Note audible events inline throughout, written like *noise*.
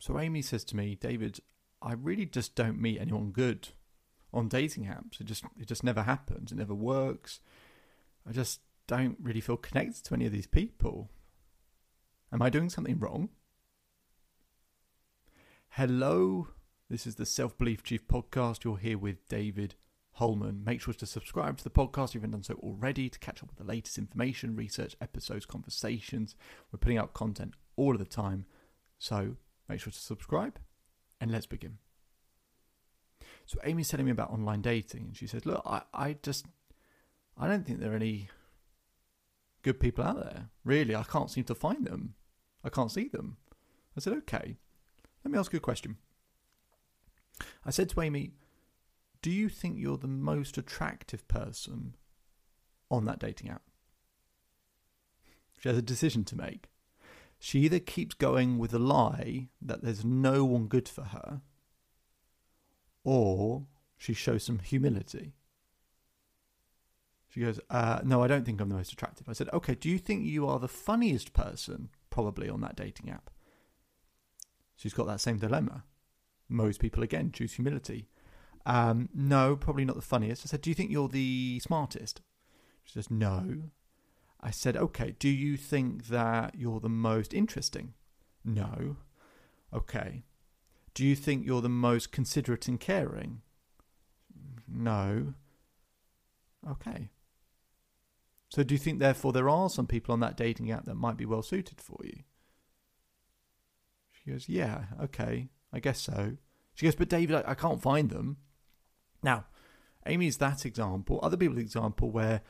So Amy says to me, David, I really just don't meet anyone good on dating apps. It just it just never happens. It never works. I just don't really feel connected to any of these people. Am I doing something wrong? Hello, this is the Self Belief Chief podcast. You're here with David Holman. Make sure to subscribe to the podcast if you haven't done so already to catch up with the latest information, research, episodes, conversations. We're putting out content all of the time. So Make sure to subscribe and let's begin. So Amy's telling me about online dating and she says, Look, I, I just I don't think there are any good people out there. Really, I can't seem to find them. I can't see them. I said, Okay, let me ask you a question. I said to Amy, Do you think you're the most attractive person on that dating app? She has a decision to make she either keeps going with the lie that there's no one good for her, or she shows some humility. She goes, uh, No, I don't think I'm the most attractive. I said, Okay, do you think you are the funniest person probably on that dating app? She's got that same dilemma. Most people, again, choose humility. Um, no, probably not the funniest. I said, Do you think you're the smartest? She says, No. I said, okay, do you think that you're the most interesting? No. Okay. Do you think you're the most considerate and caring? No. Okay. So do you think, therefore, there are some people on that dating app that might be well suited for you? She goes, yeah, okay, I guess so. She goes, but David, I, I can't find them. Now, Amy's that example. Other people's example where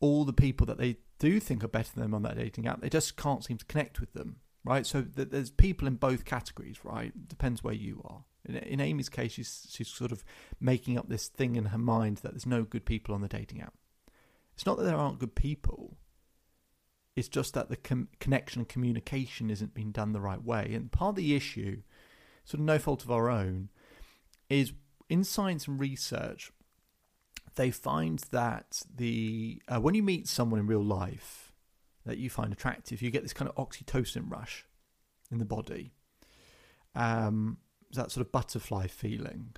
all the people that they do think are better than them on that dating app, they just can't seem to connect with them, right? So th- there's people in both categories, right? Depends where you are. In, in Amy's case, she's she's sort of making up this thing in her mind that there's no good people on the dating app. It's not that there aren't good people. It's just that the com- connection and communication isn't being done the right way. And part of the issue, sort of no fault of our own, is in science and research, they find that the uh, when you meet someone in real life that you find attractive, you get this kind of oxytocin rush in the body. Um, that sort of butterfly feeling.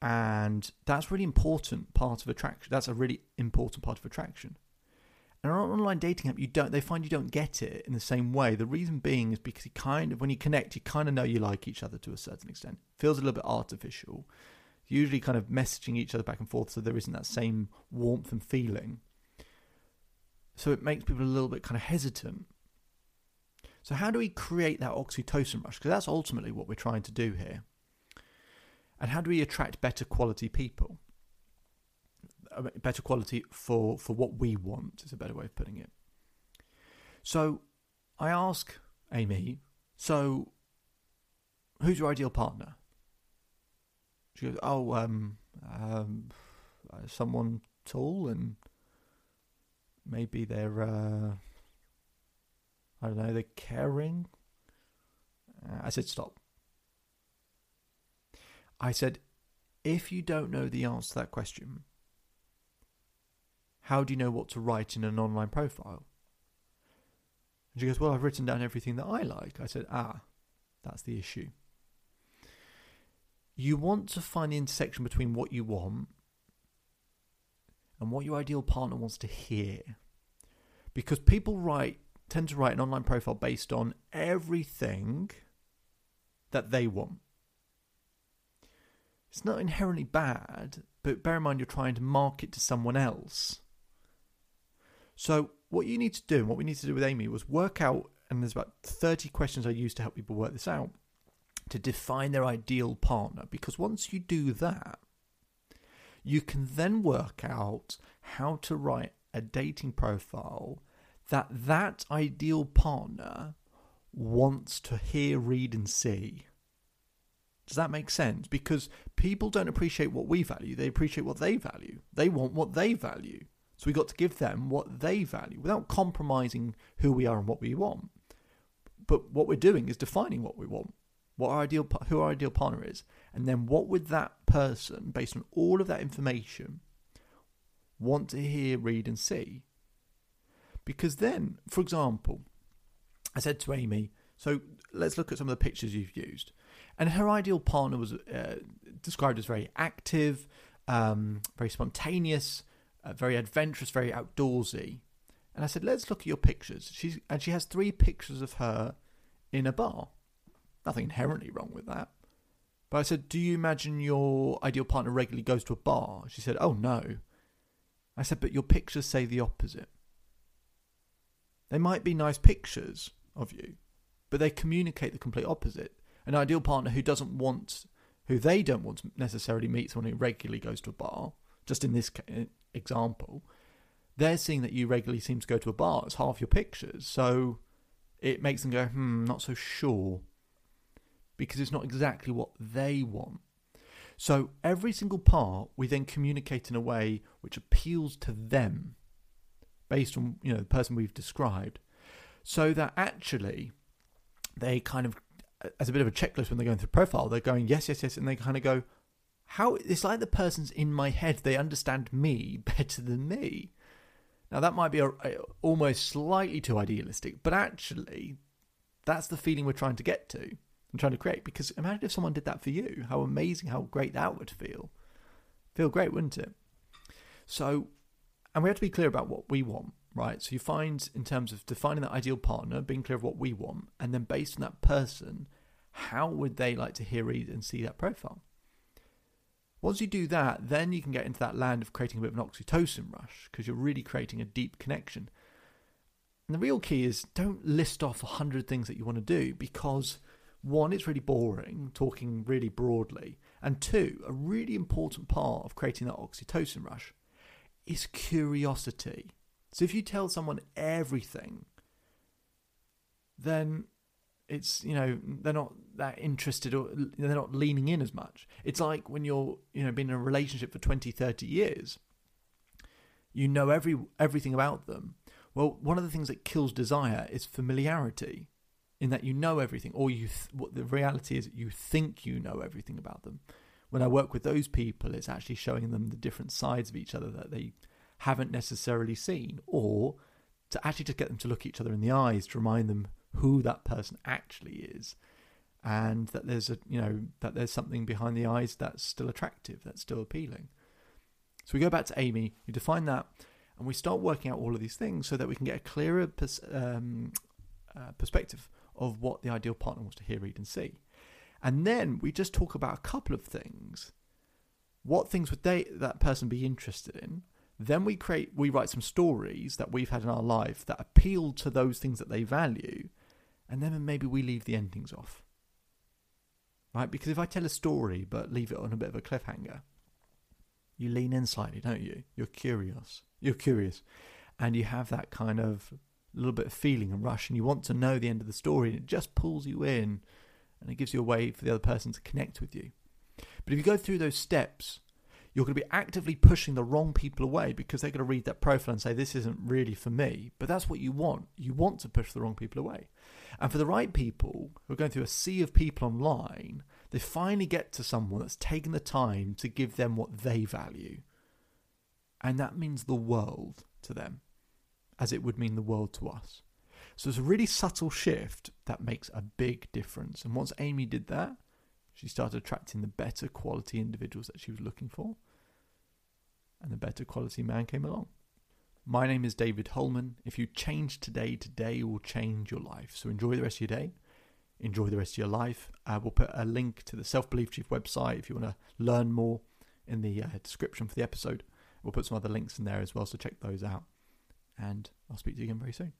And that's really important part of attraction. That's a really important part of attraction. And on an online dating app, you don't. They find you don't get it in the same way. The reason being is because you kind of, when you connect, you kind of know you like each other to a certain extent. Feels a little bit artificial usually kind of messaging each other back and forth so there isn't that same warmth and feeling. So it makes people a little bit kind of hesitant. So, how do we create that oxytocin rush? Because that's ultimately what we're trying to do here. And how do we attract better quality people? Better quality for, for what we want is a better way of putting it. So, I ask Amy, so who's your ideal partner? She goes, "Oh, um, um, someone tall and maybe they're, uh, I don't know, they're caring." Uh, I said, "Stop." I said, "If you don't know the answer to that question, how do you know what to write in an online profile?" And she goes, "Well, I've written down everything that I like." I said, "Ah, that's the issue." You want to find the intersection between what you want and what your ideal partner wants to hear. Because people write tend to write an online profile based on everything that they want. It's not inherently bad, but bear in mind you're trying to market to someone else. So, what you need to do, and what we need to do with Amy, was work out, and there's about 30 questions I use to help people work this out to define their ideal partner because once you do that, you can then work out how to write a dating profile that that ideal partner wants to hear, read, and see. Does that make sense? Because people don't appreciate what we value, they appreciate what they value. They want what they value. So we've got to give them what they value without compromising who we are and what we want. But what we're doing is defining what we want, what our ideal, who our ideal partner is, and then what would that person, based on all of that information, want to hear, read, and see. Because then, for example, I said to Amy, so let's look at some of the pictures you've used. And her ideal partner was uh, described as very active, um, very spontaneous, uh, very adventurous, very outdoorsy. And I said, let's look at your pictures. She's, and she has three pictures of her in a bar. Nothing inherently wrong with that. But I said, do you imagine your ideal partner regularly goes to a bar? She said, oh no. I said, but your pictures say the opposite. They might be nice pictures of you, but they communicate the complete opposite. An ideal partner who doesn't want, who they don't want to necessarily meet someone who regularly goes to a bar, just in this example, they're seeing that you regularly seem to go to a bar It's half your pictures. So it makes them go, hmm, not so sure. Because it's not exactly what they want. So every single part we then communicate in a way which appeals to them based on you know the person we've described. So that actually they kind of as a bit of a checklist when they're going through profile, they're going yes, yes, yes, and they kind of go, how it's like the person's in my head, they understand me *laughs* better than me. Now that might be a, a, almost slightly too idealistic, but actually that's the feeling we're trying to get to. I'm trying to create. Because imagine if someone did that for you. How amazing, how great that would feel. Feel great, wouldn't it? So, and we have to be clear about what we want, right? So you find, in terms of defining that ideal partner, being clear of what we want, and then based on that person, how would they like to hear, read, and see that profile? Once you do that, then you can get into that land of creating a bit of an oxytocin rush because you're really creating a deep connection. And the real key is don't list off a hundred things that you want to do because one, it's really boring, talking really broadly. And two, a really important part of creating that oxytocin rush is curiosity. So if you tell someone everything, then it's you know they're not that interested or they're not leaning in as much it's like when you're you know been in a relationship for 20 30 years you know every everything about them well one of the things that kills desire is familiarity in that you know everything, or you th- what the reality is you think you know everything about them. When I work with those people, it's actually showing them the different sides of each other that they haven't necessarily seen, or to actually just get them to look each other in the eyes to remind them who that person actually is, and that there's a you know that there's something behind the eyes that's still attractive, that's still appealing. So we go back to Amy, we define that, and we start working out all of these things so that we can get a clearer pers- um, uh, perspective of what the ideal partner wants to hear, read, and see. And then we just talk about a couple of things. What things would they that person be interested in? Then we create we write some stories that we've had in our life that appeal to those things that they value, and then maybe we leave the endings off. Right? Because if I tell a story but leave it on a bit of a cliffhanger, you lean in slightly, don't you? You're curious. You're curious. And you have that kind of little bit of feeling and rush, and you want to know the end of the story, and it just pulls you in, and it gives you a way for the other person to connect with you. But if you go through those steps, you're going to be actively pushing the wrong people away because they're going to read that profile and say, This isn't really for me. But that's what you want. You want to push the wrong people away. And for the right people who are going through a sea of people online, they finally get to someone that's taken the time to give them what they value. And that means the world to them as it would mean the world to us. So it's a really subtle shift that makes a big difference. And once Amy did that, she started attracting the better quality individuals that she was looking for. And the better quality man came along. My name is David Holman. If you change today, today will change your life. So enjoy the rest of your day. Enjoy the rest of your life. Uh, we'll put a link to the Self Belief Chief website if you want to learn more in the uh, description for the episode. We'll put some other links in there as well, so check those out and I'll speak to you again very soon.